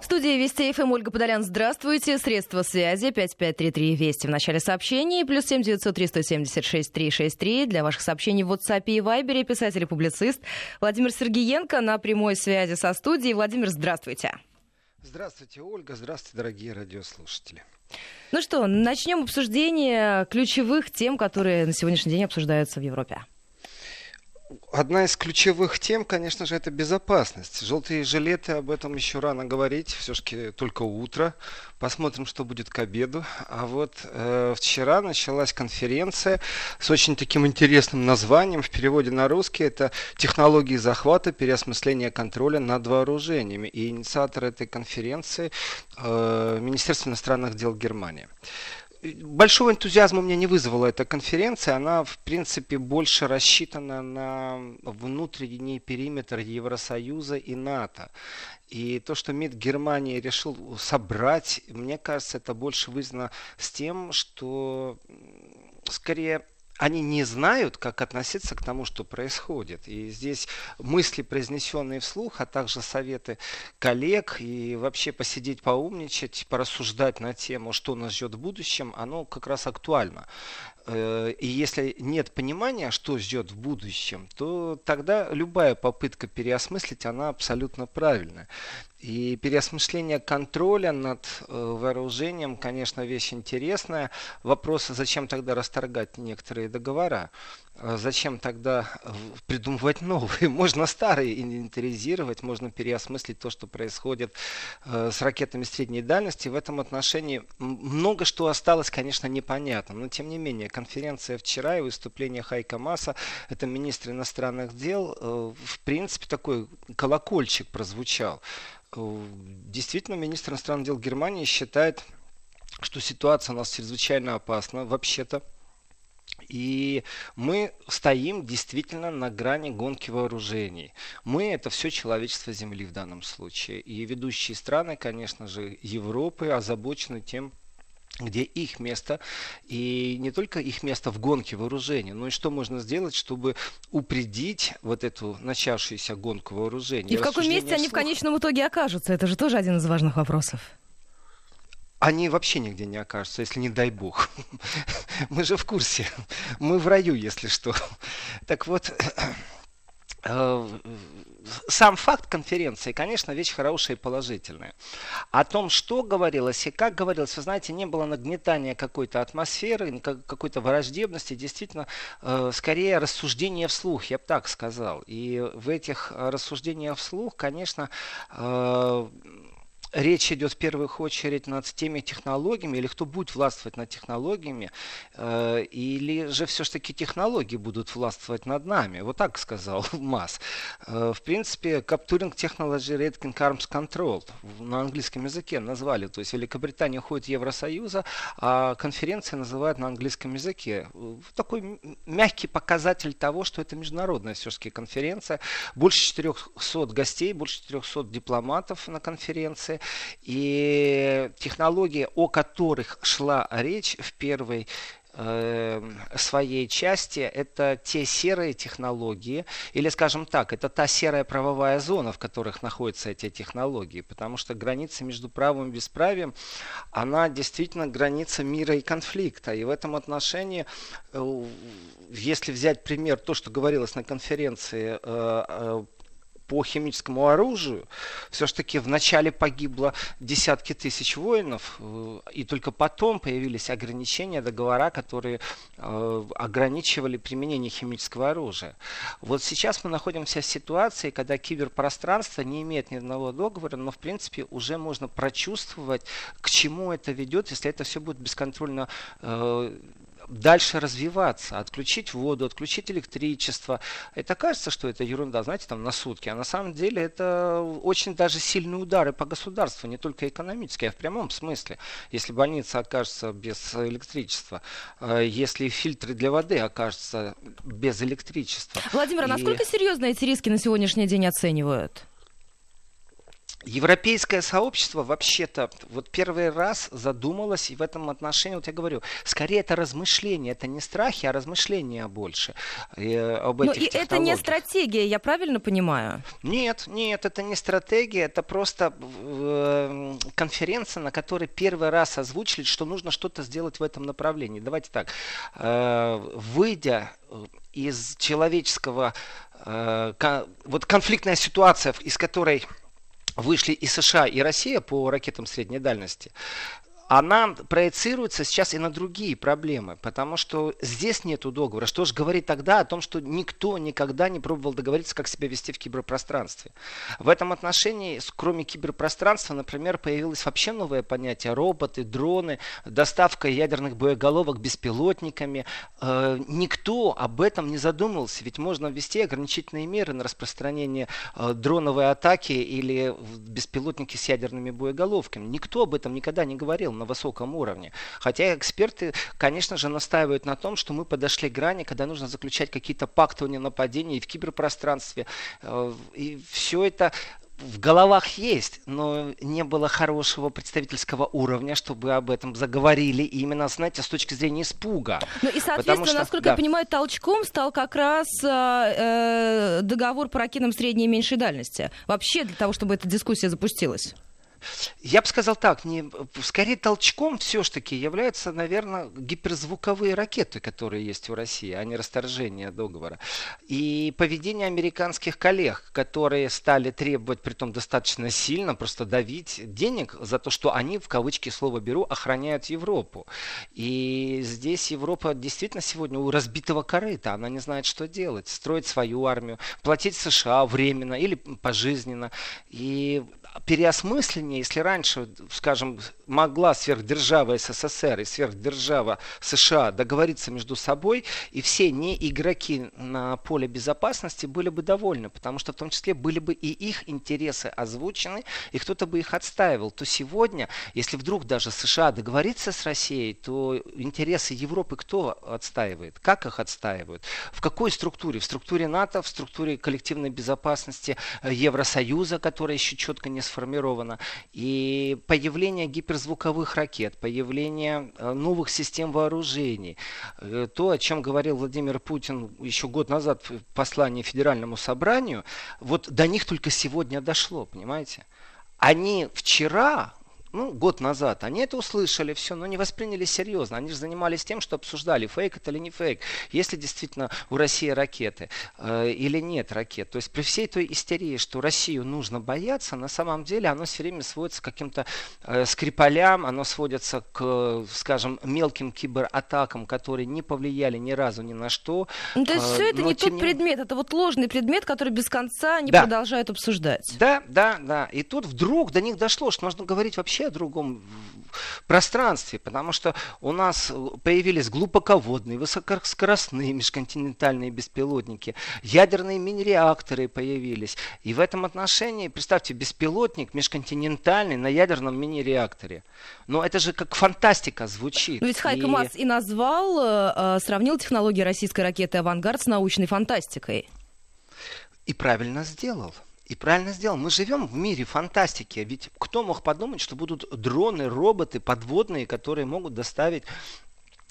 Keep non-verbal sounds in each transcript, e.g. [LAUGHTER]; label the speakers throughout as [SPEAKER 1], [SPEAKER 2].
[SPEAKER 1] В студии Вести ФМ Ольга Подолян. Здравствуйте. Средства связи 5533 Вести в начале сообщений. Плюс 7 903 176 363. Для ваших сообщений в WhatsApp и Viber писатель и публицист Владимир Сергиенко на прямой связи со студией. Владимир, здравствуйте.
[SPEAKER 2] Здравствуйте, Ольга. Здравствуйте, дорогие радиослушатели.
[SPEAKER 1] Ну что, начнем обсуждение ключевых тем, которые на сегодняшний день обсуждаются в Европе.
[SPEAKER 2] Одна из ключевых тем, конечно же, это безопасность. Желтые жилеты, об этом еще рано говорить, все-таки только утро. Посмотрим, что будет к обеду. А вот э, вчера началась конференция с очень таким интересным названием, в переводе на русский, это «Технологии захвата, переосмысления контроля над вооружениями». И инициатор этой конференции э, Министерство иностранных дел Германии большого энтузиазма у меня не вызвала эта конференция. Она, в принципе, больше рассчитана на внутренний периметр Евросоюза и НАТО. И то, что МИД Германии решил собрать, мне кажется, это больше вызвано с тем, что скорее они не знают, как относиться к тому, что происходит. И здесь мысли, произнесенные вслух, а также советы коллег и вообще посидеть, поумничать, порассуждать на тему, что нас ждет в будущем, оно как раз актуально. Э, и если нет понимания, что ждет в будущем, то тогда любая попытка переосмыслить, она абсолютно правильная. И переосмысление контроля над э, вооружением, конечно, вещь интересная. Вопрос, зачем тогда расторгать некоторые договора? А зачем тогда придумывать новые? [LAUGHS] Можно старые инвентаризировать, можно переосмыслить то, что происходит э, с ракетами средней дальности. В этом отношении много что осталось, конечно, непонятно. Но, тем не менее, конференция вчера и выступление Хайка Маса, это министр иностранных дел, э, в принципе, такой колокольчик прозвучал. Э, действительно, министр иностранных дел Германии считает, что ситуация у нас чрезвычайно опасна, вообще-то. И мы стоим действительно на грани гонки вооружений. Мы это все человечество Земли в данном случае. И ведущие страны, конечно же, Европы озабочены тем, где их место, и не только их место в гонке вооружений, но и что можно сделать, чтобы упредить вот эту начавшуюся гонку вооружений.
[SPEAKER 1] И в каком месте вслух. они в конечном итоге окажутся? Это же тоже один из важных вопросов
[SPEAKER 2] они вообще нигде не окажутся, если не дай бог. [LAUGHS] Мы же в курсе. Мы в раю, если что. Так вот, э, сам факт конференции, конечно, вещь хорошая и положительная. О том, что говорилось и как говорилось, вы знаете, не было нагнетания какой-то атмосферы, какой-то враждебности, действительно, э, скорее рассуждение вслух, я бы так сказал. И в этих рассуждениях вслух, конечно, э, речь идет в первую очередь над теми технологиями, или кто будет властвовать над технологиями, э, или же все-таки технологии будут властвовать над нами. Вот так сказал [LAUGHS] Масс. Э, в принципе, Capturing Technology Rating Arms Control на английском языке назвали. То есть Великобритания уходит Евросоюза, а конференция называют на английском языке. Такой мягкий показатель того, что это международная все-таки конференция. Больше 400 гостей, больше 400 дипломатов на конференции. И технологии, о которых шла речь в первой э, своей части это те серые технологии, или, скажем так, это та серая правовая зона, в которых находятся эти технологии, потому что граница между правом и бесправием, она действительно граница мира и конфликта. И в этом отношении, э, если взять пример, то, что говорилось на конференции э, по химическому оружию, все-таки вначале погибло десятки тысяч воинов, э, и только потом появились ограничения, договора, которые э, ограничивали применение химического оружия. Вот сейчас мы находимся в ситуации, когда киберпространство не имеет ни одного договора, но в принципе уже можно прочувствовать, к чему это ведет, если это все будет бесконтрольно э, дальше развиваться, отключить воду, отключить электричество. Это кажется, что это ерунда, знаете, там на сутки, а на самом деле это очень даже сильные удары по государству, не только экономические, а в прямом смысле. Если больница окажется без электричества, э, если фильтры для воды окажутся без электричества.
[SPEAKER 1] Владимир, а насколько серьезно эти риски на сегодняшний день оценивают?
[SPEAKER 2] Европейское сообщество вообще-то вот первый раз задумалось, и в этом отношении, вот я говорю, скорее это размышления, это не страхи, а размышления больше
[SPEAKER 1] э, об ну, этих Но и это не стратегия, я правильно понимаю?
[SPEAKER 2] Нет, нет, это не стратегия, это просто э, конференция, на которой первый раз озвучили, что нужно что-то сделать в этом направлении. Давайте так, э, выйдя из человеческого, э, кон, вот конфликтная ситуация, из которой вышли и США, и Россия по ракетам средней дальности, она проецируется сейчас и на другие проблемы, потому что здесь нет договора. Что же говорит тогда о том, что никто никогда не пробовал договориться, как себя вести в киберпространстве. В этом отношении, кроме киберпространства, например, появилось вообще новое понятие роботы, дроны, доставка ядерных боеголовок беспилотниками. Э, никто об этом не задумывался, ведь можно ввести ограничительные меры на распространение э, дроновой атаки или беспилотники с ядерными боеголовками. Никто об этом никогда не говорил на высоком уровне. Хотя эксперты, конечно же, настаивают на том, что мы подошли к грани, когда нужно заключать какие-то пакты о ненападении в киберпространстве. Э, и все это в головах есть, но не было хорошего представительского уровня, чтобы об этом заговорили именно, знаете, с точки зрения испуга.
[SPEAKER 1] Ну и, соответственно, что, насколько да. я понимаю, толчком стал как раз э, э, договор по ракетам средней и меньшей дальности. Вообще для того, чтобы эта дискуссия запустилась.
[SPEAKER 2] Я бы сказал так, не, скорее толчком все-таки являются, наверное, гиперзвуковые ракеты, которые есть в России, а не расторжение договора. И поведение американских коллег, которые стали требовать, при том достаточно сильно, просто давить денег за то, что они, в кавычки слово беру, охраняют Европу. И здесь Европа действительно сегодня у разбитого корыта, она не знает, что делать. Строить свою армию, платить США временно или пожизненно. И переосмысление, если раньше, скажем, могла сверхдержава СССР и сверхдержава США договориться между собой, и все не игроки на поле безопасности были бы довольны, потому что в том числе были бы и их интересы озвучены, и кто-то бы их отстаивал, то сегодня, если вдруг даже США договорится с Россией, то интересы Европы кто отстаивает? Как их отстаивают? В какой структуре? В структуре НАТО, в структуре коллективной безопасности Евросоюза, которая еще четко не сформирована. И появление гиперзвуковых ракет, появление э, новых систем вооружений, э, то, о чем говорил Владимир Путин еще год назад в послании Федеральному собранию, вот до них только сегодня дошло, понимаете? Они вчера ну, год назад, они это услышали, все, но не восприняли серьезно. Они же занимались тем, что обсуждали, фейк это или не фейк, есть ли действительно у России ракеты э, или нет ракет. То есть при всей той истерии, что Россию нужно бояться, на самом деле оно все время сводится к каким-то э, скрипалям, оно сводится к, скажем, мелким кибератакам, которые не повлияли ни разу ни на что.
[SPEAKER 1] Ну, то есть э, все это не тот не... предмет, это вот ложный предмет, который без конца не да. продолжают обсуждать.
[SPEAKER 2] Да, да, да. И тут вдруг до них дошло, что нужно говорить вообще о другом пространстве, потому что у нас появились глубоководные, высокоскоростные межконтинентальные беспилотники, ядерные мини-реакторы появились. И в этом отношении, представьте, беспилотник межконтинентальный на ядерном мини-реакторе. Но это же как фантастика звучит.
[SPEAKER 1] Ну ведь Хайко и... Мас и назвал, э, э, сравнил технологии российской ракеты «Авангард» с научной фантастикой.
[SPEAKER 2] И правильно сделал. И правильно сделал. Мы живем в мире фантастики. Ведь кто мог подумать, что будут дроны, роботы подводные, которые могут доставить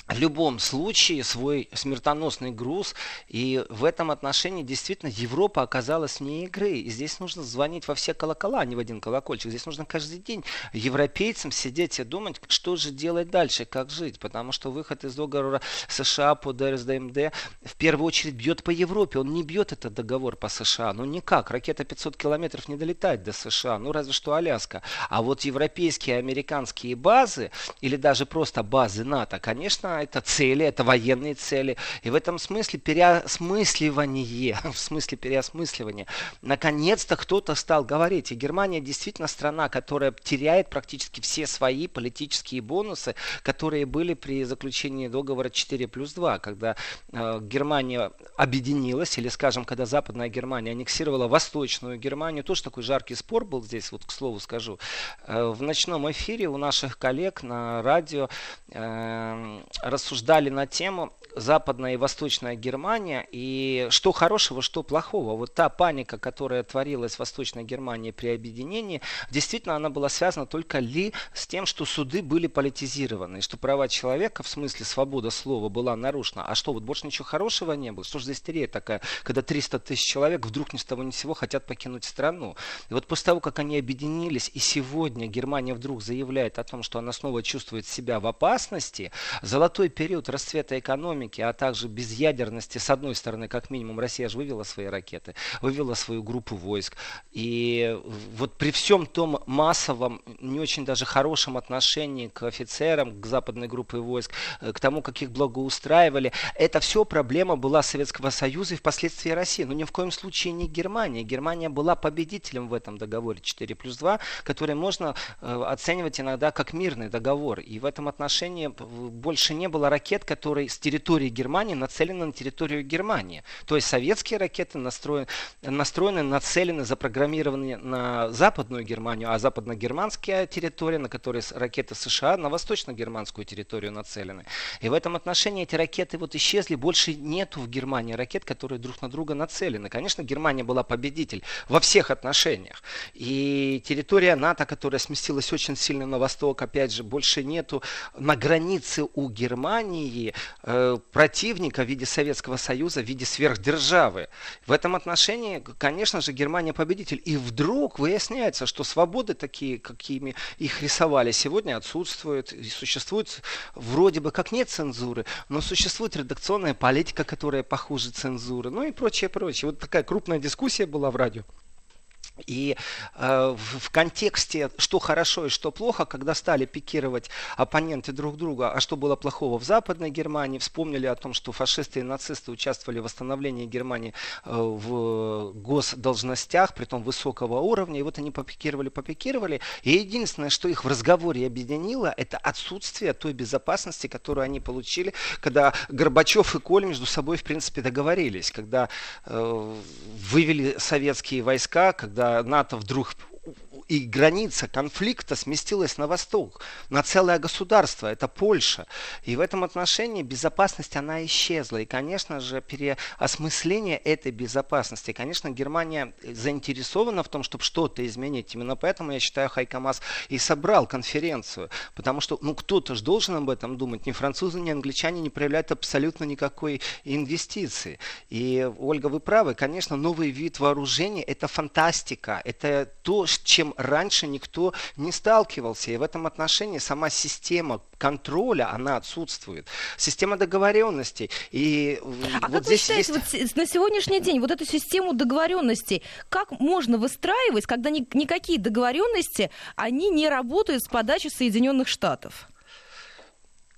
[SPEAKER 2] в любом случае свой смертоносный груз. И в этом отношении действительно Европа оказалась вне игры. И здесь нужно звонить во все колокола, а не в один колокольчик. Здесь нужно каждый день европейцам сидеть и думать, что же делать дальше, как жить. Потому что выход из договора США по ДРСДМД в первую очередь бьет по Европе. Он не бьет этот договор по США. Ну никак. Ракета 500 километров не долетает до США. Ну разве что Аляска. А вот европейские, американские базы или даже просто базы НАТО, конечно, это цели, это военные цели. И в этом смысле переосмысливание, [LAUGHS] в смысле переосмысливания, наконец-то кто-то стал говорить. И Германия действительно страна, которая теряет практически все свои политические бонусы, которые были при заключении договора 4 плюс 2, когда э, Германия объединилась, или, скажем, когда Западная Германия аннексировала Восточную Германию. Тоже такой жаркий спор был здесь, вот к слову скажу. Э, в ночном эфире у наших коллег на радио э, рассуждали на тему Западная и Восточная Германия, и что хорошего, что плохого. Вот та паника, которая творилась в Восточной Германии при объединении, действительно она была связана только ли с тем, что суды были политизированы, и что права человека, в смысле свобода слова, была нарушена. А что, вот больше ничего хорошего не было? Что же за истерия такая, когда 300 тысяч человек вдруг ни с того ни с сего хотят покинуть страну? И вот после того, как они объединились, и сегодня Германия вдруг заявляет о том, что она снова чувствует себя в опасности, золотой период расцвета экономики, а также безъядерности, с одной стороны, как минимум, Россия же вывела свои ракеты, вывела свою группу войск. И вот при всем том массовом, не очень даже хорошем отношении к офицерам, к западной группе войск, э, к тому, как их благоустраивали, это все проблема была Советского Союза и впоследствии России. Но ни в коем случае не Германия. Германия была победителем в этом договоре 4 плюс 2, который можно э, оценивать иногда как мирный договор. И в этом отношении больше не было ракет, которые с территории Германии нацелены на территорию Германии. То есть советские ракеты настроены, настроены нацелены, запрограммированы на западную Германию, а западно-германская территория, на которой ракеты США, на восточно-германскую территорию нацелены. И в этом отношении эти ракеты вот исчезли, больше нету в Германии ракет, которые друг на друга нацелены. Конечно, Германия была победитель во всех отношениях. И территория НАТО, которая сместилась очень сильно на восток, опять же, больше нету на границе у Германии э, противника в виде Советского Союза, в виде сверхдержавы. В этом отношении, конечно же, Германия победитель. И вдруг выясняется, что свободы такие, какими их рисовали сегодня, отсутствуют. И существует вроде бы как нет цензуры, но существует редакционная политика, которая похуже цензуры, ну и прочее, прочее. Вот такая крупная дискуссия была в радио. И э, в, контексте, что хорошо и что плохо, когда стали пикировать оппоненты друг друга, а что было плохого в Западной Германии, вспомнили о том, что фашисты и нацисты участвовали в восстановлении Германии э, в госдолжностях, при том высокого уровня, и вот они попикировали, попикировали, и единственное, что их в разговоре объединило, это отсутствие той безопасности, которую они получили, когда Горбачев и Коль между собой, в принципе, договорились, когда э, вывели советские войска, когда НАТО вдруг и граница конфликта сместилась на восток, на целое государство, это Польша. И в этом отношении безопасность, она исчезла. И, конечно же, переосмысление этой безопасности. Конечно, Германия заинтересована в том, чтобы что-то изменить. Именно поэтому, я считаю, Хайкамас и собрал конференцию. Потому что, ну, кто-то же должен об этом думать. Ни французы, ни англичане не проявляют абсолютно никакой инвестиции. И, Ольга, вы правы, конечно, новый вид вооружения – это фантастика. Это то, чем раньше никто не сталкивался. И в этом отношении сама система контроля, она отсутствует. Система договоренностей. И
[SPEAKER 1] а вот как здесь вы считаете, есть... вот на сегодняшний день вот эту систему договоренностей, как можно выстраивать, когда ни, никакие договоренности, они не работают с подачи Соединенных Штатов?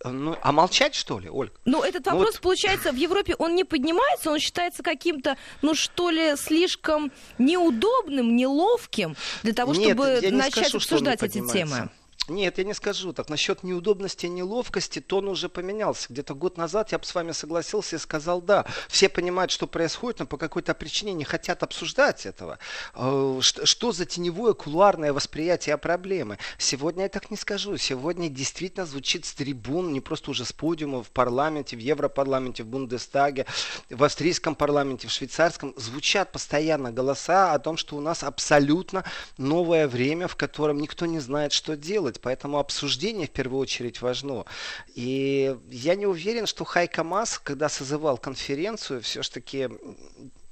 [SPEAKER 2] Ну, а молчать, что ли, Ольга?
[SPEAKER 1] Ну, этот ну вопрос, вот... получается, в Европе он не поднимается, он считается каким-то, ну, что ли, слишком неудобным, неловким для того, Нет, чтобы начать скажу, обсуждать эти темы.
[SPEAKER 2] Нет, я не скажу так. Насчет неудобности и неловкости тон уже поменялся. Где-то год назад я бы с вами согласился и сказал, да, все понимают, что происходит, но по какой-то причине не хотят обсуждать этого. Э, что за теневое кулуарное восприятие проблемы? Сегодня я так не скажу. Сегодня действительно звучит с трибун, не просто уже с подиума, в парламенте, в Европарламенте, в Бундестаге, в австрийском парламенте, в швейцарском. Звучат постоянно голоса о том, что у нас абсолютно новое время, в котором никто не знает, что делать делать. Поэтому обсуждение в первую очередь важно. И я не уверен, что Хайка Мас, когда созывал конференцию, все-таки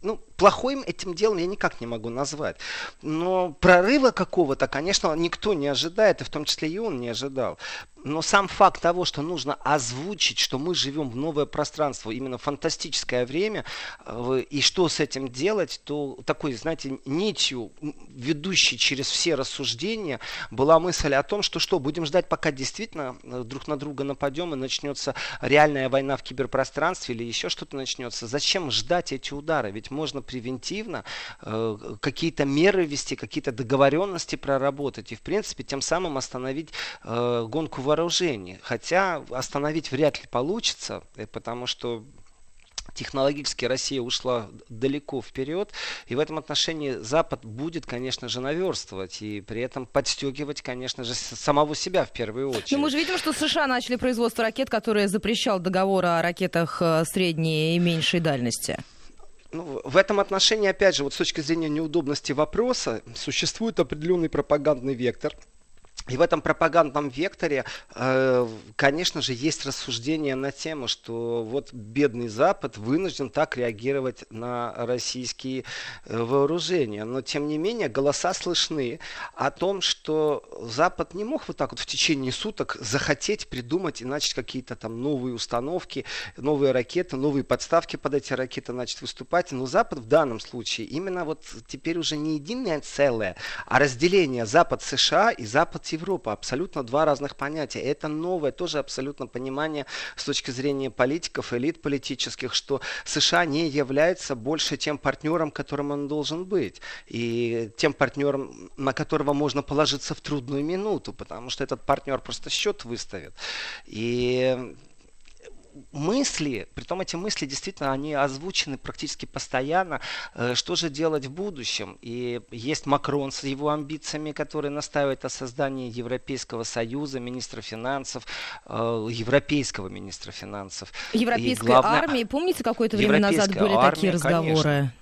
[SPEAKER 2] ну, плохим этим делом я никак не могу назвать. Но прорыва какого-то, конечно, никто не ожидает, и в том числе и он не ожидал. Но сам факт того, что нужно озвучить, что мы живем в новое пространство, именно фантастическое время, э, и что с этим делать, то такой, знаете, нитью, ведущей через все рассуждения, была мысль о том, что что, будем ждать, пока действительно э, друг на друга нападем и начнется реальная война в киберпространстве или еще что-то начнется. Зачем ждать эти удары? Ведь можно превентивно э, какие-то меры ввести, какие-то договоренности проработать и, в принципе, тем самым остановить э, гонку вооружений. Хотя остановить вряд ли получится, э, потому что технологически Россия ушла далеко вперед, и в этом отношении Запад будет, конечно же, наверстывать и при этом подстегивать, конечно же, самого себя в первую очередь. Но
[SPEAKER 1] мы же видим, что США начали производство ракет, которые запрещал договор о ракетах э, средней и меньшей дальности.
[SPEAKER 2] Ну, в этом отношении, опять же, вот с точки зрения неудобности вопроса, существует определенный пропагандный вектор – и в этом пропагандном векторе, э, конечно же, есть рассуждение на тему, что вот бедный Запад вынужден так реагировать на российские э, вооружения. Но, тем не менее, голоса слышны о том, что Запад не мог вот так вот в течение суток захотеть придумать и начать какие-то там новые установки, новые ракеты, новые подставки под эти ракеты начать выступать. Но Запад в данном случае именно вот теперь уже не единое целое, а разделение Запад-США и Запад Европа. Абсолютно два разных понятия. Это новое тоже абсолютно понимание с точки зрения политиков, элит политических, что США не является больше тем партнером, которым он должен быть. И тем партнером, на которого можно положиться в трудную минуту, потому что этот партнер просто счет выставит. И мысли, притом эти мысли действительно, они озвучены практически постоянно, э, что же делать в будущем. И есть Макрон с его амбициями, который настаивает о создании Европейского Союза, министра финансов, э, европейского министра финансов.
[SPEAKER 1] Европейской главное... армии, помните, какое-то время назад были армия, такие разговоры? Конечно.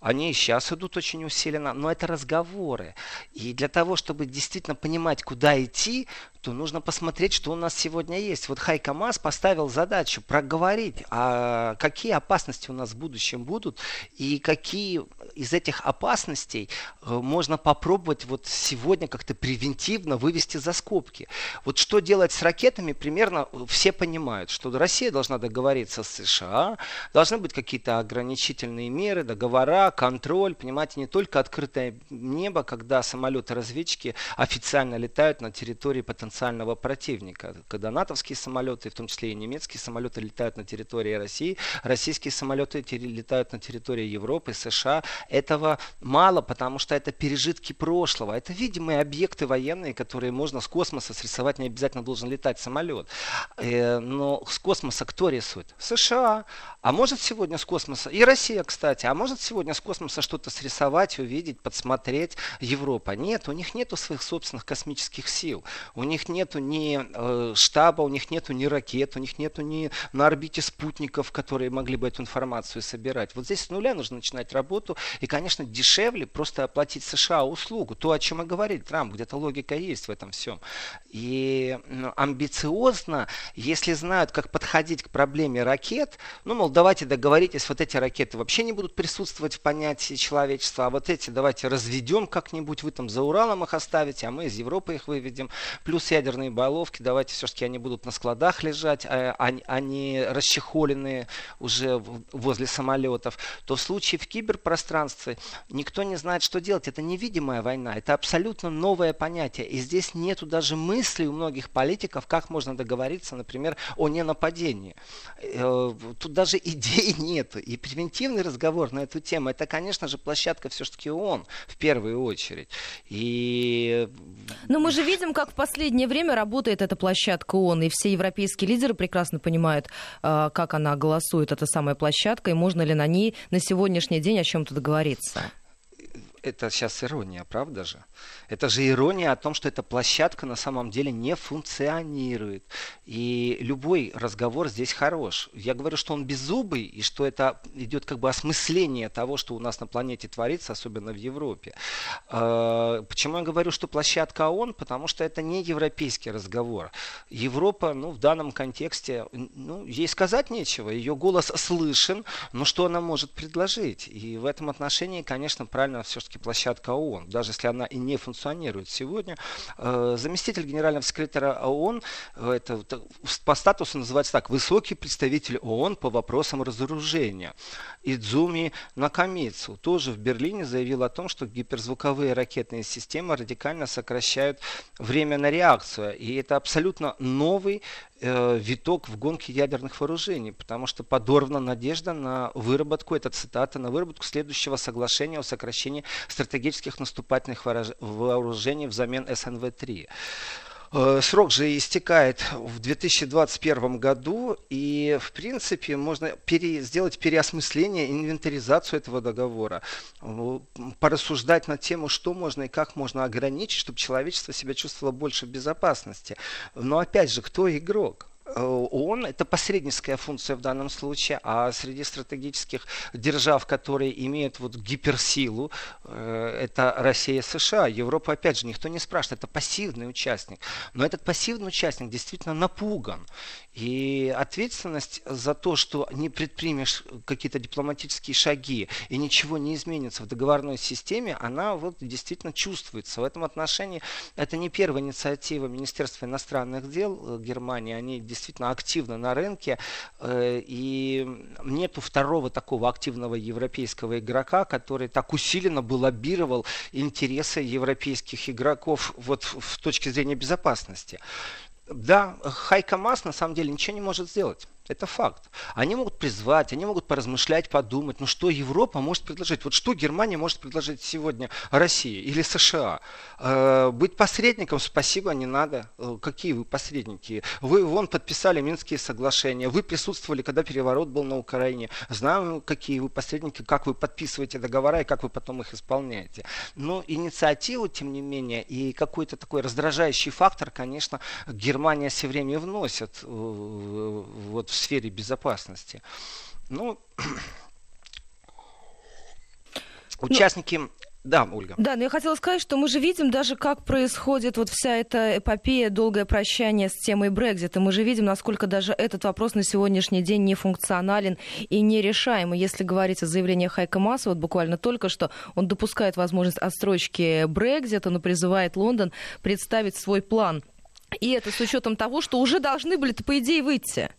[SPEAKER 2] Они сейчас идут очень усиленно, но это разговоры. И для того, чтобы действительно понимать, куда идти, то нужно посмотреть, что у нас сегодня есть. Вот Хайка Мас поставил задачу проговорить, а какие опасности у нас в будущем будут и какие из этих опасностей э, можно попробовать вот сегодня как-то превентивно вывести за скобки. Вот что делать с ракетами, примерно все понимают, что Россия должна договориться с США, должны быть какие-то ограничительные меры, договора, контроль, понимаете, не только открытое небо, когда самолеты-разведчики официально летают на территории потенциального противника. Когда натовские самолеты, в том числе и немецкие самолеты, летают на территории России, российские самолеты летают на территории Европы, США. Этого мало, потому что это пережитки прошлого. Это видимые объекты военные, которые можно с космоса срисовать. Не обязательно должен летать самолет. Э, но с космоса кто рисует? США. А может сегодня с космоса, и Россия, кстати, а может сегодня с космоса что-то срисовать, увидеть, подсмотреть Европа? Нет, у них нету своих собственных космических сил. У них нету ни э, штаба, у них нету ни ракет, у них нету ни на орбите спутников, которые могли бы эту информацию собирать. Вот здесь с нуля нужно начинать работу. И, конечно, дешевле просто оплатить США услугу. То, о чем и говорит Трамп, где-то логика есть в этом всем. И ну, амбициозно, если знают, как подходить к проблеме ракет, ну, мол, давайте договоритесь, вот эти ракеты вообще не будут присутствовать в понятии человечества, а вот эти давайте разведем как-нибудь, вы там за Уралом их оставите, а мы из Европы их выведем. Плюс ядерные балловки, давайте все-таки они будут на складах лежать, а, а не расчехоленные уже возле самолетов, то в случае в киберпространстве никто не знает, что делать. Это невидимая война, это абсолютно новое понятие. И здесь нету даже мысли у многих политиков, как можно договориться, например, о ненападении. Э, тут даже [LAUGHS] идей нет. И превентивный разговор на эту тему, это, конечно же, площадка все-таки ООН в первую очередь. И...
[SPEAKER 1] Но мы же видим, как в последнее время работает эта площадка ООН, и все европейские лидеры прекрасно понимают, а, как она голосует, эта самая площадка, и можно ли на ней на сегодняшний день о чем-то договориться
[SPEAKER 2] это сейчас ирония, правда же? Это же ирония о том, что эта площадка на самом деле не функционирует. И любой разговор здесь хорош. Я говорю, что он беззубый, и что это идет как бы осмысление того, что у нас на планете творится, особенно в Европе. А, почему я говорю, что площадка ООН? Потому что это не европейский разговор. Европа, ну, в данном контексте, ну, ей сказать нечего. Ее голос слышен, но что она может предложить? И в этом отношении, конечно, правильно все-таки все площадка ООН, даже если она и не функционирует сегодня. Э, заместитель генерального секретаря ООН, э, это по статусу называется так, высокий представитель ООН по вопросам разоружения. Идзуми Накамицу тоже в Берлине заявил о том, что гиперзвуковые ракетные системы радикально сокращают время на реакцию. И это абсолютно новый э, виток в гонке ядерных вооружений, потому что подорвана надежда на выработку, это цитата, на выработку следующего соглашения о сокращении стратегических наступательных вооружений взамен СНВ-3. Э, срок же истекает в 2021 году, и, в принципе, можно пере, сделать переосмысление, инвентаризацию этого договора, э, порассуждать на тему, что можно и как можно ограничить, чтобы человечество себя чувствовало больше в безопасности. Но, опять же, кто игрок? Э, ООН – это посредническая функция в данном случае, а среди стратегических держав, которые имеют вот гиперсилу, э, это Россия и США. Европа, опять же, никто не спрашивает, это пассивный участник. Но этот пассивный участник действительно напуган. И ответственность за то, что не предпримешь какие-то дипломатические шаги и ничего не изменится в договорной системе, она вот действительно чувствуется. В этом отношении это не первая инициатива Министерства иностранных дел Германии. Они действительно активны на рынке. Э, и нету второго такого активного европейского игрока, который так усиленно бы лоббировал интересы европейских игроков вот в точке зрения безопасности. Да, Хайка Мас на самом деле ничего не может сделать. Это факт. Они могут призвать, они могут поразмышлять, подумать, ну что Европа может предложить? Вот что Германия может предложить сегодня России или США? Э, быть посредником спасибо не надо. Э, какие вы посредники? Вы вон подписали Минские соглашения, вы присутствовали, когда переворот был на Украине. Знаем, какие вы посредники, как вы подписываете договора и как вы потом их исполняете. Но инициативу, тем не менее, и какой-то такой раздражающий фактор, конечно, Германия все время вносит э, вот в сфере безопасности. Ну, участники да, Ольга.
[SPEAKER 1] Да, но я хотела сказать, что мы же видим даже, как происходит вот вся эта эпопея, долгое прощание с темой Брекзита. Мы же видим, насколько даже этот вопрос на сегодняшний день не функционален и нерешаемый. Если говорить о заявлении Хайка Масса, вот буквально только что, он допускает возможность отстрочки Брекзита, но призывает Лондон представить свой план. И это с учетом того, что уже должны были, по идее, выйти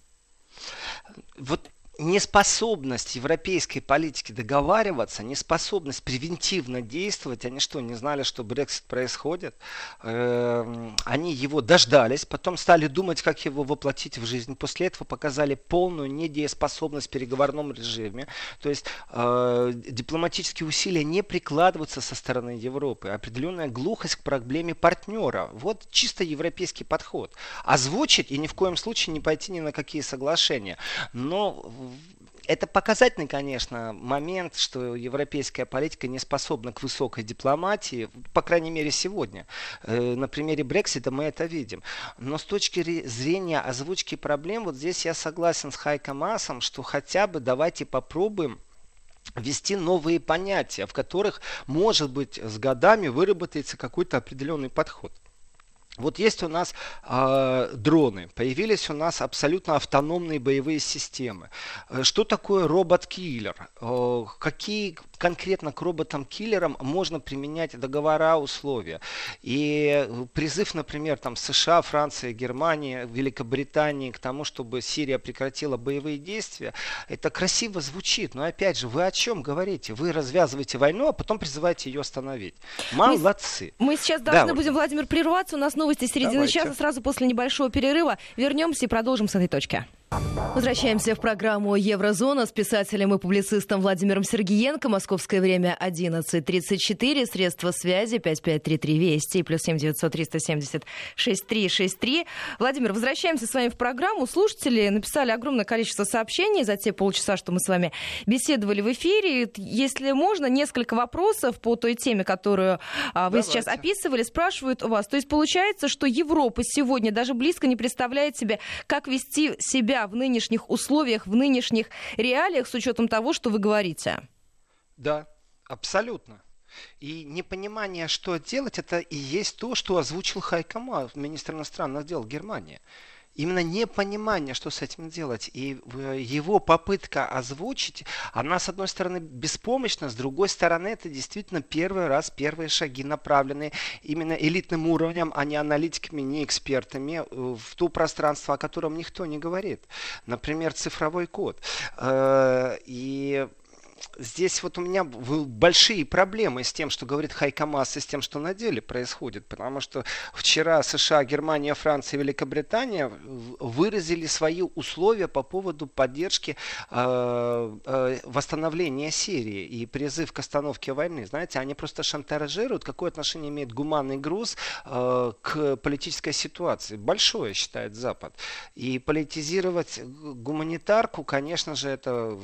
[SPEAKER 2] вот неспособность европейской политики договариваться, неспособность превентивно действовать, они что, не знали, что Брексит происходит? Эм, они его дождались, потом стали думать, как его воплотить в жизнь. После этого показали полную недееспособность в переговорном режиме. То есть э, дипломатические усилия не прикладываются со стороны Европы. Определенная глухость к проблеме партнера. Вот чисто европейский подход. Озвучить и ни в коем случае не пойти ни на какие соглашения. Но это показательный, конечно, момент, что европейская политика не способна к высокой дипломатии, по крайней мере сегодня. Э, на примере Брексита мы это видим. Но с точки зрения озвучки проблем, вот здесь я согласен с Хайком Асом, что хотя бы давайте попробуем ввести новые понятия, в которых, может быть, с годами выработается какой-то определенный подход. Вот есть у нас э, дроны, появились у нас абсолютно автономные боевые системы. Э, что такое робот-киллер? Э, какие конкретно к роботам-киллерам можно применять договора, условия? И призыв, например, там США, Франции, Германии, Великобритании к тому, чтобы Сирия прекратила боевые действия, это красиво звучит. Но опять же, вы о чем говорите? Вы развязываете войну, а потом призываете ее остановить. Молодцы.
[SPEAKER 1] Мы, мы сейчас должны да, будем, Владимир, прерваться. У нас новости середины Давайте. часа. Сразу после небольшого перерыва вернемся и продолжим с этой точки. Возвращаемся в программу «Еврозона» с писателем и публицистом Владимиром Сергиенко. Московское время 11.34. Средства связи 5533 Вести плюс 7900 370 6363. Владимир, возвращаемся с вами в программу. Слушатели написали огромное количество сообщений за те полчаса, что мы с вами беседовали в эфире. Если можно, несколько вопросов по той теме, которую а, вы Давайте. сейчас описывали, спрашивают у вас. То есть получается, что Европа сегодня даже близко не представляет себе, как вести себя себя в нынешних условиях, в нынешних реалиях с учетом того, что вы говорите?
[SPEAKER 2] Да, абсолютно. И непонимание, что делать, это и есть то, что озвучил Хайкама, министр иностранных дел Германии именно непонимание, что с этим делать. И его попытка озвучить, она, с одной стороны, беспомощна, с другой стороны, это действительно первый раз, первые шаги направлены именно элитным уровнем, а не аналитиками, не экспертами э, в то пространство, о котором никто не говорит. Например, цифровой код. Э, и здесь вот у меня большие проблемы с тем, что говорит Хайкамас, и с тем, что на деле происходит. Потому что вчера США, Германия, Франция и Великобритания выразили свои условия по поводу поддержки э, э, восстановления Сирии и призыв к остановке войны. Знаете, они просто шантажируют, какое отношение имеет гуманный груз э, к политической ситуации. Большое, считает Запад. И политизировать гуманитарку, конечно же, это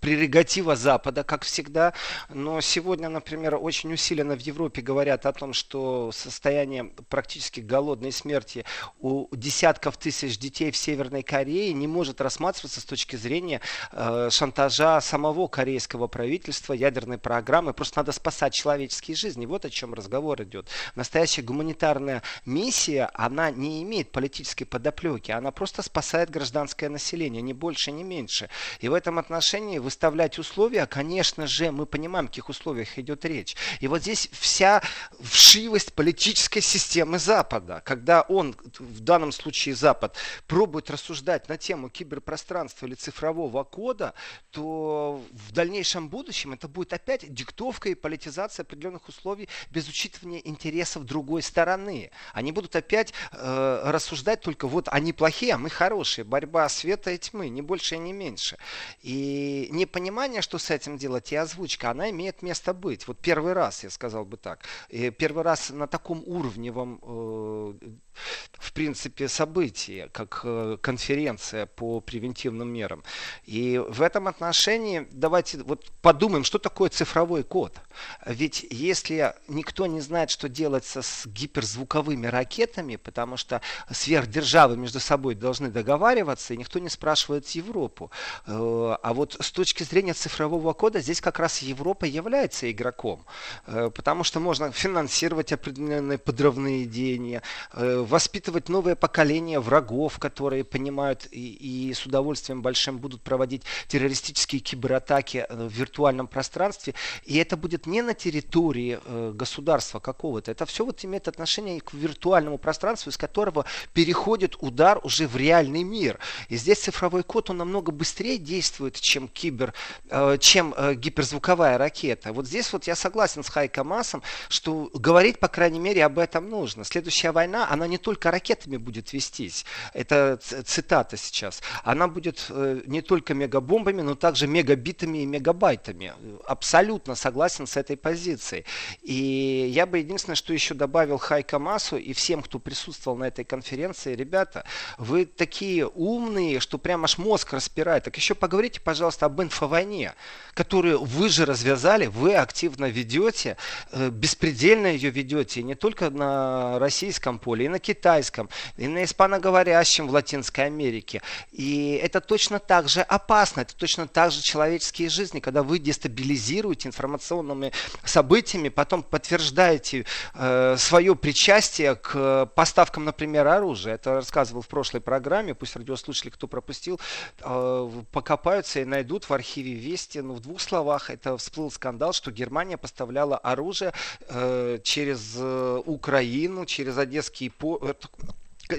[SPEAKER 2] прерогатива Запада, как всегда. Но сегодня, например, очень усиленно в Европе говорят о том, что состояние практически голодной смерти у десятков тысяч детей в Северной Корее не может рассматриваться с точки зрения э, шантажа самого корейского правительства, ядерной программы. Просто надо спасать человеческие жизни. Вот о чем разговор идет. Настоящая гуманитарная миссия, она не имеет политической подоплеки. Она просто спасает гражданское население, ни больше, ни меньше. И в этом отношении вы выставлять условия, конечно же, мы понимаем, о каких условиях идет речь. И вот здесь вся вшивость политической системы Запада, когда он, в данном случае Запад, пробует рассуждать на тему киберпространства или цифрового кода, то в дальнейшем будущем это будет опять диктовка и политизация определенных условий без учитывания интересов другой стороны. Они будут опять э, рассуждать только вот они плохие, а мы хорошие. Борьба света и тьмы, не больше и не меньше. И непонимание, что с этим делать, и озвучка, она имеет место быть. Вот первый раз, я сказал бы так. Первый раз на таком уровне вам э, в принципе, событие, как э, конференция по превентивным мерам. И в этом отношении давайте вот подумаем, что такое цифровой код. Ведь если никто не знает, что делать с гиперзвуковыми ракетами, потому что сверхдержавы между собой должны договариваться, и никто не спрашивает Европу. Э, а вот с точки зрения цифрового кода здесь как раз Европа является игроком, э, потому что можно финансировать определенные подрывные деяния, воспитывать новое поколение врагов, которые понимают и, и с удовольствием большим будут проводить террористические кибератаки э, в виртуальном пространстве. И это будет не на территории э, государства какого-то. Это все вот имеет отношение к виртуальному пространству, из которого переходит удар уже в реальный мир. И здесь цифровой код, он намного быстрее действует, чем кибер, э, чем э, гиперзвуковая ракета. Вот здесь вот я согласен с Хайко Масом, что говорить, по крайней мере, об этом нужно. Следующая война, она не только ракетами будет вестись, это цитата сейчас, она будет э, не только мегабомбами, но также мегабитами и мегабайтами. Абсолютно согласен с этой позицией. И я бы единственное, что еще добавил Хайка Масу и всем, кто присутствовал на этой конференции, ребята, вы такие умные, что прям аж мозг распирает. Так еще поговорите, пожалуйста, об инфовойне, которую вы же развязали, вы активно ведете, э, беспредельно ее ведете, не только на российском поле, и на китайском, и на испаноговорящем в Латинской Америке. И это точно так же опасно, это точно так же человеческие жизни, когда вы дестабилизируете информационными событиями, потом подтверждаете э, свое причастие к поставкам, например, оружия. Это рассказывал в прошлой программе, пусть радиослушатели, кто пропустил, э, покопаются и найдут в архиве Вести, ну, в двух словах, это всплыл скандал, что Германия поставляла оружие э, через э, Украину, через Одесский порт,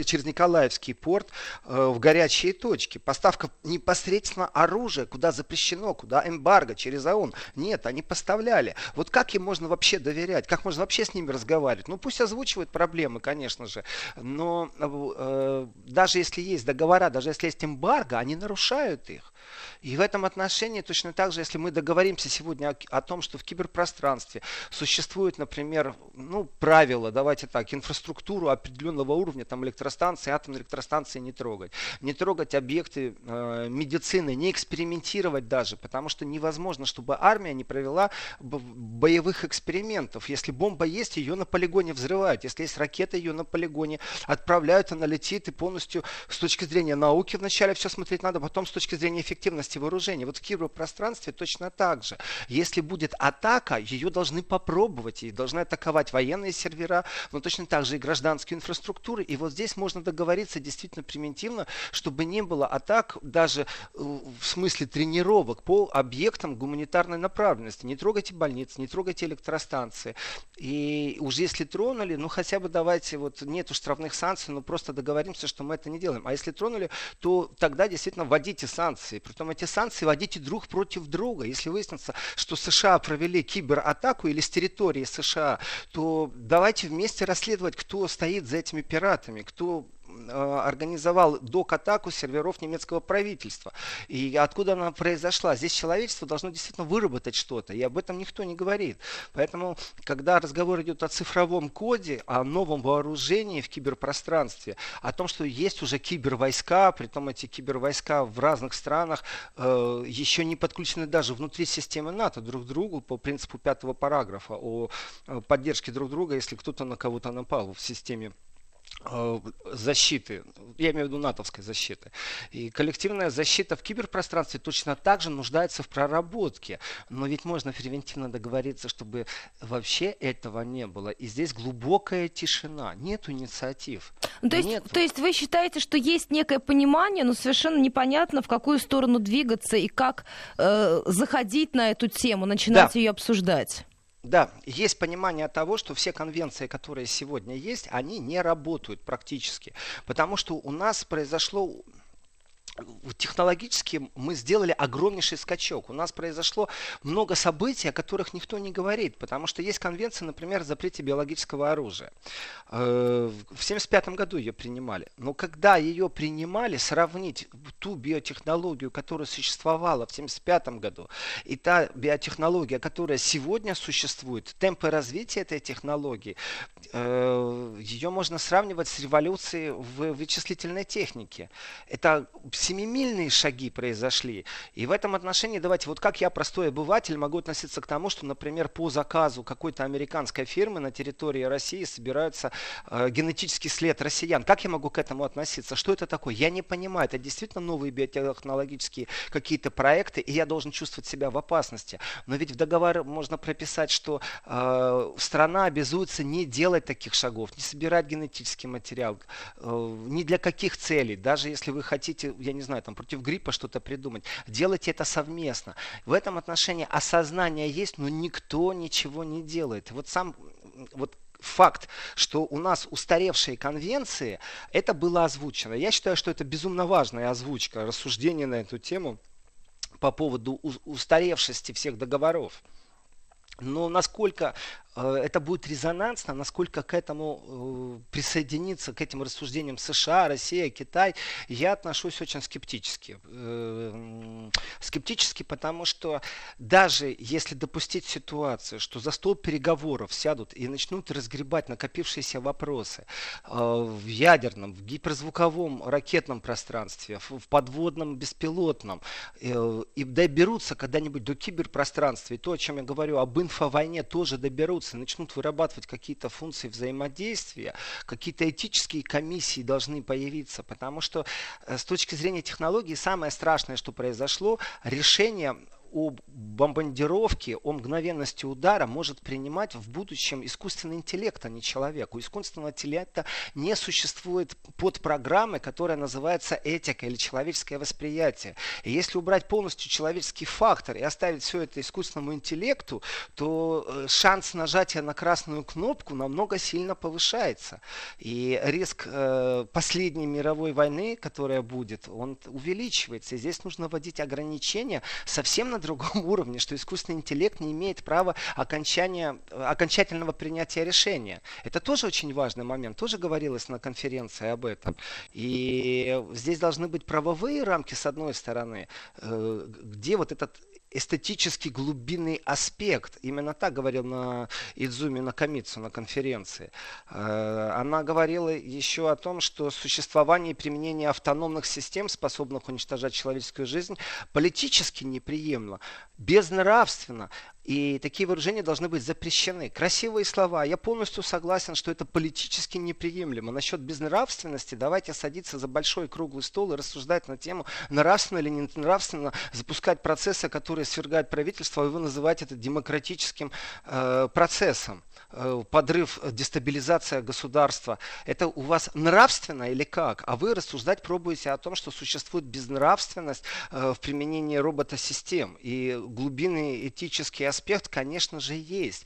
[SPEAKER 2] через Николаевский порт э, в горячие точки. Поставка непосредственно оружия, куда запрещено, куда эмбарго, через ООН. Нет, они поставляли. Вот как им можно вообще доверять? Как можно вообще с ними разговаривать? Ну, пусть озвучивают проблемы, конечно же. Но э, даже если есть договора, даже если есть эмбарго, они нарушают их. И в этом отношении точно так же, если мы договоримся сегодня о, о том, что в киберпространстве существует, например, ну, правила, давайте так, инфраструктуру определенного уровня, там электростанции, атомные электростанции не трогать. Не трогать объекты э, медицины, не экспериментировать даже, потому что невозможно, чтобы армия не провела боевых экспериментов. Если бомба есть, ее на полигоне взрывают. Если есть ракета, ее на полигоне отправляют, она летит и полностью с точки зрения науки вначале все смотреть надо, потом с точки зрения эффективности вооружения. Вот в киберпространстве точно так же. Если будет атака, ее должны попробовать, и должны атаковать военные сервера, но точно так же и гражданские инфраструктуры. И вот здесь можно договориться действительно примитивно, чтобы не было атак даже в смысле тренировок по объектам гуманитарной направленности. Не трогайте больницы, не трогайте электростанции. И уже если тронули, ну хотя бы давайте, вот нету штрафных санкций, но просто договоримся, что мы это не делаем. А если тронули, то тогда действительно вводите санкции. Притом эти санкции вводите друг против друга. Если выяснится, что США провели кибератаку или с территории США, то давайте вместе расследовать, кто стоит за этими пиратами, кто организовал док-атаку серверов немецкого правительства. И откуда она произошла? Здесь человечество должно действительно выработать что-то, и об этом никто не говорит. Поэтому, когда разговор идет о цифровом коде, о новом вооружении в киберпространстве, о том, что есть уже кибервойска, при том эти кибервойска в разных странах э, еще не подключены даже внутри системы НАТО друг к другу по принципу пятого параграфа о э, поддержке друг друга, если кто-то на кого-то напал в системе Э, защиты, я имею в виду натовской защиты. И коллективная защита в киберпространстве точно так же нуждается в проработке. Но ведь можно превентивно договориться, чтобы вообще этого не было. И здесь глубокая тишина, нет инициатив.
[SPEAKER 1] Ну, то, есть, то есть вы считаете, что есть некое понимание, но совершенно непонятно, в какую сторону двигаться и как э, заходить на эту тему, начинать да. ее обсуждать?
[SPEAKER 2] Да, есть понимание того, что все конвенции, которые сегодня есть, они не работают практически. Потому что у нас произошло технологически мы сделали огромнейший скачок. У нас произошло много событий, о которых никто не говорит, потому что есть конвенция, например, о запрете биологического оружия. Э, в 1975 году ее принимали. Но когда ее принимали, сравнить ту биотехнологию, которая существовала в 1975 году, и та биотехнология, которая сегодня существует, темпы развития этой технологии, э, ее можно сравнивать с революцией в вычислительной технике. Это семимильные шаги произошли. И в этом отношении давайте, вот как я, простой обыватель, могу относиться к тому, что, например, по заказу какой-то американской фирмы на территории России собирается э, генетический след россиян. Как я могу к этому относиться? Что это такое? Я не понимаю. Это действительно новые биотехнологические какие-то проекты, и я должен чувствовать себя в опасности. Но ведь в договор можно прописать, что э, страна обязуется не делать таких шагов, не собирать генетический материал, э, ни для каких целей. Даже если вы хотите, я не знаю, там против гриппа что-то придумать. Делайте это совместно. В этом отношении осознание есть, но никто ничего не делает. Вот сам вот факт, что у нас устаревшие конвенции, это было озвучено. Я считаю, что это безумно важная озвучка, рассуждение на эту тему по поводу устаревшести всех договоров. Но насколько это будет резонансно, насколько к этому э, присоединиться, к этим рассуждениям США, Россия, Китай, я отношусь очень скептически. Э, скептически, потому что даже если допустить ситуацию, что за стол переговоров сядут и начнут разгребать накопившиеся вопросы в ядерном, в гиперзвуковом ракетном пространстве, в подводном беспилотном, и доберутся когда-нибудь до киберпространства, и то, о чем я говорю, об инфовойне тоже доберутся, соберутся, начнут вырабатывать какие-то функции взаимодействия, какие-то этические комиссии должны появиться, потому что э, с точки зрения технологии самое страшное, что произошло, решение о бомбардировке, о мгновенности удара может принимать в будущем искусственный интеллект, а не человек. У искусственного интеллекта не существует подпрограммы, которая называется этика или человеческое восприятие. И если убрать полностью человеческий фактор и оставить все это искусственному интеллекту, то э, шанс нажатия на красную кнопку намного сильно повышается. И риск э, последней мировой войны, которая будет, он увеличивается. И здесь нужно вводить ограничения совсем на другом [LAUGHS] уровне, что искусственный интеллект не имеет права окончания, окончательного принятия решения. Это тоже очень важный момент, тоже говорилось на конференции об этом. И здесь должны быть правовые рамки с одной стороны, э, где вот этот эстетический глубинный аспект. Именно так говорил на Идзуми Накамицу на конференции. Э, она говорила еще о том, что существование и применение автономных систем, способных уничтожать человеческую жизнь, политически неприемлемо, безнравственно. И такие вооружения должны быть запрещены. Красивые слова. Я полностью согласен, что это политически неприемлемо. Насчет безнравственности давайте садиться за большой круглый стол и рассуждать на тему, нравственно или не нравственно запускать процессы, которые свергают правительство, и вы называете это демократическим э, процессом. Э, подрыв, э, дестабилизация государства, это у вас нравственно или как? А вы рассуждать пробуете о том, что существует безнравственность э, в применении робота-систем. И глубинный этический аспект, конечно же, есть.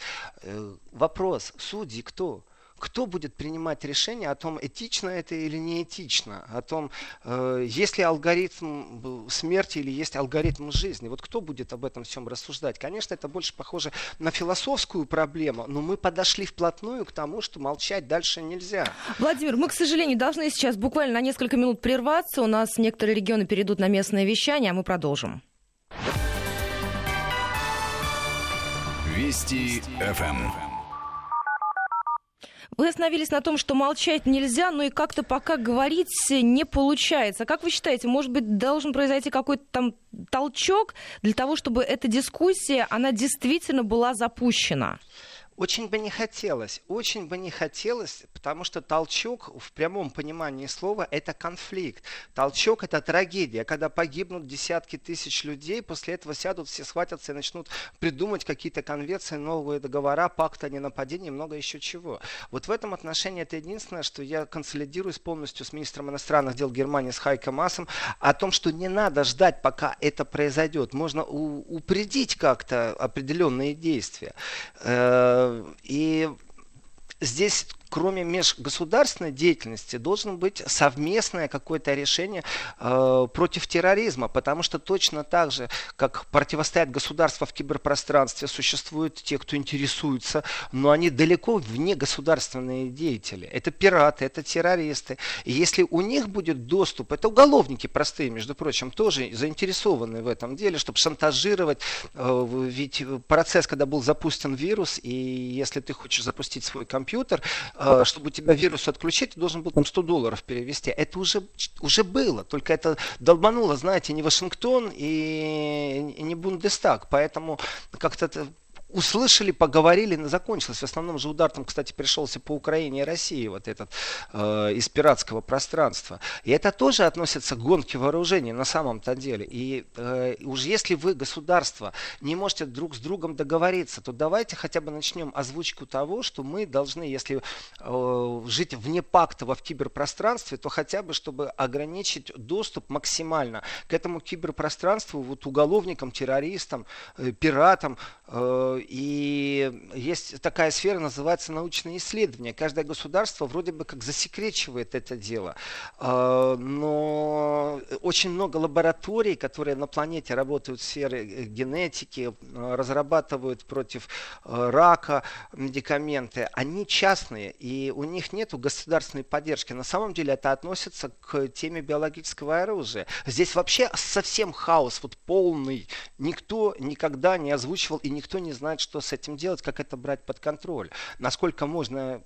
[SPEAKER 2] Вопрос, судьи кто? кто будет принимать решение о том, этично это или не этично, о том, э, есть ли алгоритм смерти или есть алгоритм жизни. Вот кто будет об этом всем рассуждать? Конечно, это больше похоже на философскую проблему, но мы подошли вплотную к тому, что молчать дальше нельзя.
[SPEAKER 1] Владимир, мы, к сожалению, должны сейчас буквально на несколько минут прерваться. У нас некоторые регионы перейдут на местное вещание, а мы продолжим.
[SPEAKER 3] Вести ФМ.
[SPEAKER 1] Вы остановились на том, что молчать нельзя, но и как-то пока говорить не получается. Как вы считаете, может быть, должен произойти какой-то там толчок для того, чтобы эта дискуссия, она действительно была запущена?
[SPEAKER 2] Очень бы не хотелось, очень бы не хотелось, потому что толчок в прямом понимании слова – это конфликт. Толчок – это трагедия, когда погибнут десятки тысяч людей, после этого сядут, все схватятся и начнут придумать какие-то конвенции, новые договора, пакты о ненападении много еще чего. Вот в этом отношении это единственное, что я консолидируюсь полностью с министром иностранных дел Германии, с Хайко Массом, о том, что не надо ждать, пока это произойдет. Можно упредить как-то определенные действия э, и здесь кроме межгосударственной деятельности, должен быть совместное какое-то решение э, против терроризма, потому что точно так же, как противостоят государства в киберпространстве, существуют те, кто интересуется, но они далеко вне государственные деятели. Это пираты, это террористы. И если у них будет доступ, это уголовники простые, между прочим, тоже заинтересованы в этом деле, чтобы шантажировать, э, ведь процесс, когда был запущен вирус, и если ты хочешь запустить свой компьютер, чтобы у тебя вирус отключить, ты должен был там 100 долларов перевести. Это уже, уже было, только это долбануло, знаете, не Вашингтон и не Бундестаг. Поэтому как-то услышали, поговорили, но закончилось. В основном же удар там, кстати, пришелся по Украине и России, вот этот э, из пиратского пространства. И это тоже относится к гонке вооружений на самом-то деле. И э, уж если вы, государство, не можете друг с другом договориться, то давайте хотя бы начнем озвучку того, что мы должны, если э, жить вне пакта в киберпространстве, то хотя бы, чтобы ограничить доступ максимально к этому киберпространству вот уголовникам, террористам, э, пиратам, э, и есть такая сфера, называется научные исследования. Каждое государство вроде бы как засекречивает это дело. А, но очень много лабораторий, которые на планете работают в сфере э, генетики, э, разрабатывают против э, рака медикаменты, они частные, и у них нет государственной поддержки. На самом деле это относится к теме биологического оружия. Здесь вообще совсем хаос, вот полный. Никто никогда не озвучивал и никто не знает, знать, что с этим делать, как это брать под контроль. Насколько можно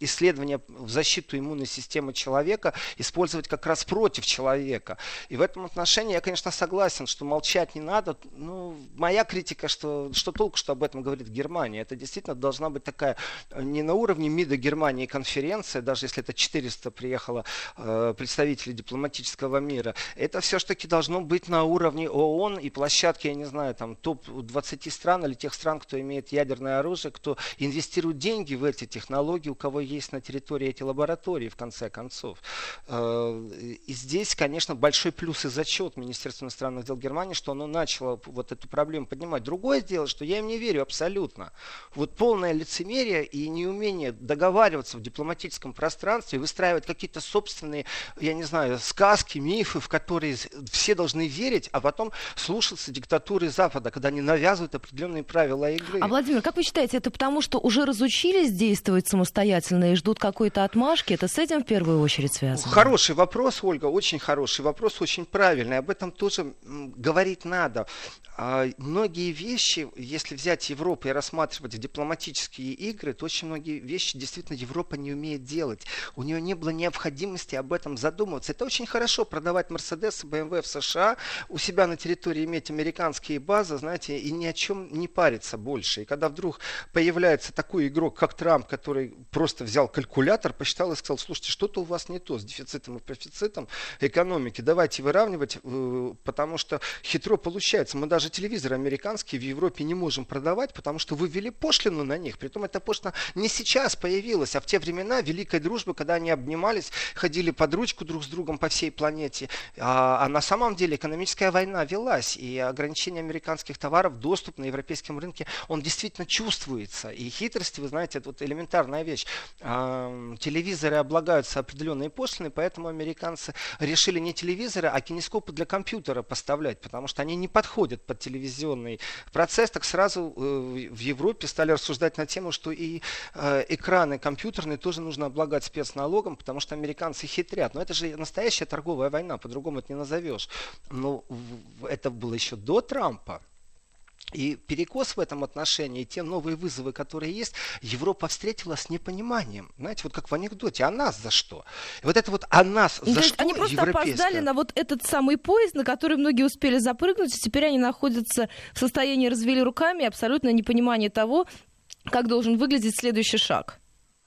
[SPEAKER 2] исследования в защиту иммунной системы человека использовать как раз против человека. И в этом отношении я, конечно, согласен, что молчать не надо. Ну, моя критика, что, что толку, что об этом говорит Германия. Это действительно должна быть такая не на уровне МИДа Германии конференция, даже если это 400 приехало э, представителей дипломатического мира. Это все-таки должно быть на уровне ООН и площадки, я не знаю, там топ-20 стран или тех стран, стран, кто имеет ядерное оружие, кто инвестирует деньги в эти технологии, у кого есть на территории эти лаборатории, в конце концов. Э, и здесь, конечно, большой плюс и зачет Министерства иностранных дел Германии, что оно начало вот эту проблему поднимать. Другое дело, что я им не верю абсолютно. Вот полное лицемерие и неумение договариваться в дипломатическом пространстве, выстраивать какие-то собственные, я не знаю, сказки, мифы, в которые все должны верить, а потом слушаться диктатуры Запада, когда они навязывают определенные правила правила игры.
[SPEAKER 1] А, Владимир, как вы считаете, это потому, что уже разучились действовать самостоятельно и ждут какой-то отмашки? Это с этим в первую очередь связано?
[SPEAKER 2] Хороший вопрос, Ольга, очень хороший вопрос, очень правильный. Об этом тоже говорить надо. А, многие вещи, если взять Европу и рассматривать дипломатические игры, то очень многие вещи действительно Европа не умеет делать. У нее не было необходимости об этом задумываться. Это очень хорошо продавать Мерседес и БМВ в США, у себя на территории иметь американские базы, знаете, и ни о чем не париться нравится больше. И когда вдруг появляется такой игрок, как Трамп, который просто взял калькулятор, посчитал и сказал, слушайте, что-то у вас не то с дефицитом и профицитом экономики, давайте выравнивать, э, потому что хитро получается. Мы даже телевизоры американские в Европе не можем продавать, потому что вы ввели пошлину на них. Притом эта пошлина не сейчас появилась, а в те времена великой дружбы, когда они обнимались, ходили под ручку друг с другом по всей планете. А, а на самом деле экономическая война велась, и ограничение американских товаров, доступ на европейском рынке, он действительно чувствуется. И хитрости, вы знаете, это вот элементарная вещь. Телевизоры облагаются определенные пошлины, поэтому американцы решили не телевизоры, а кинескопы для компьютера поставлять, потому что они не подходят под телевизионный процесс. Так сразу э, в Европе стали рассуждать на тему, что и э, экраны компьютерные тоже нужно облагать спецналогом, потому что американцы хитрят. Но это же настоящая торговая война, по-другому это не назовешь. Но это было еще до Трампа. И перекос в этом отношении, и те новые вызовы, которые есть, Европа встретила с непониманием. Знаете, вот как в анекдоте, а нас за что? И вот это вот «а нас ну, за что?»
[SPEAKER 1] Они просто опоздали на вот этот самый поезд, на который многие успели запрыгнуть, и теперь они находятся в состоянии развели руками, абсолютно непонимание того, как должен выглядеть следующий шаг.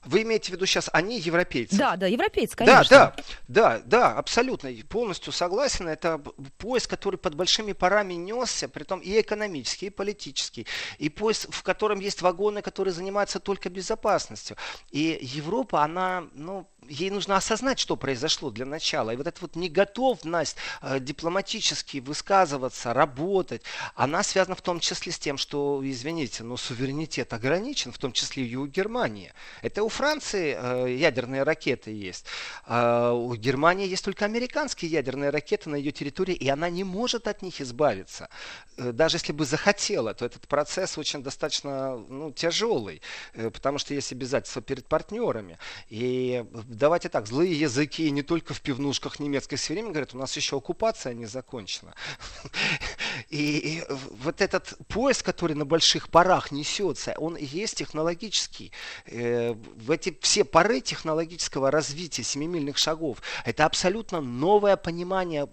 [SPEAKER 2] Вы имеете в виду сейчас они европейцы?
[SPEAKER 1] Да, да, европейцы, конечно.
[SPEAKER 2] Да, да, да, да, абсолютно, полностью согласен. Это поезд, который под большими парами несся, притом и экономический, и политический, и поезд, в котором есть вагоны, которые занимаются только безопасностью. И Европа, она, ну, ей нужно осознать, что произошло для начала. И вот эта вот неготовность э, дипломатически высказываться, работать, она связана в том числе с тем, что, извините, но суверенитет ограничен, в том числе и у Германии. Это у Франции э, ядерные ракеты есть. А у Германии есть только американские ядерные ракеты на ее территории, и она не может от них избавиться. Э, даже если бы захотела, то этот процесс очень достаточно ну, тяжелый, потому что есть обязательства перед партнерами. И давайте так, злые языки не только в пивнушках немецкой все время говорят, у нас еще оккупация не закончена. [LAUGHS] И, вот этот поезд, который на больших парах несется, он и есть технологический. Э, в эти все пары технологического развития семимильных шагов, это абсолютно новое понимание.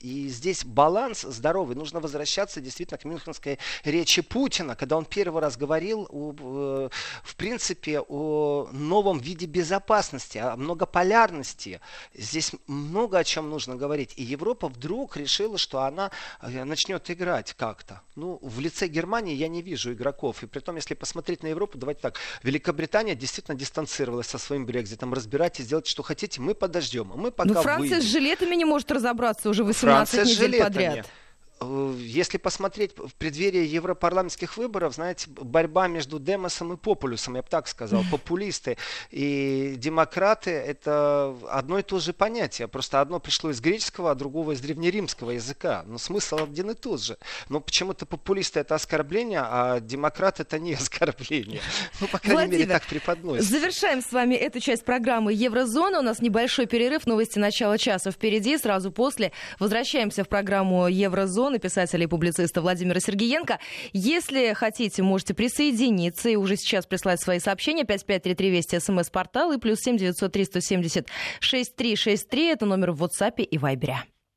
[SPEAKER 2] И здесь баланс здоровый. Нужно возвращаться действительно к мюнхенской речи Путина, когда он первый раз говорил, о, в принципе, о новом виде безопасности, о многополярности. Здесь много о чем нужно говорить. И Европа вдруг решила, что она э, начнет играть как-то. Ну, в лице Германии я не вижу игроков. И при том, если посмотреть на Европу, давайте так, Великобритания действительно дистанцировалась со своим Брекзитом. Разбирайтесь, делайте, что хотите, мы подождем. Мы пока
[SPEAKER 1] Но Франция выйдем. с жилетами не может разобраться уже 18 Франция недель подряд.
[SPEAKER 2] Э, если посмотреть в преддверии европарламентских выборов, знаете, борьба между Демосом и Популюсом, я бы так сказал, [LAUGHS] популисты и демократы – это одно и то же понятие, просто одно пришло из греческого, а другого из древнеримского языка, но смысл один и тот же. Но почему-то популисты – это оскорбление, а демократ – это не [LAUGHS] оскорбление. Ну, по крайней Владимир, мере, так преподносится.
[SPEAKER 1] Завершаем с вами эту часть программы «Еврозона». У нас небольшой перерыв, новости начала часа впереди, сразу после возвращаемся в программу «Еврозона» Антона, писателя и публициста Владимира Сергеенко. Если хотите, можете присоединиться и уже сейчас прислать свои сообщения. 5533 Вести, смс-портал и плюс 7 903 170 6363. Это номер в WhatsApp и Вайбере.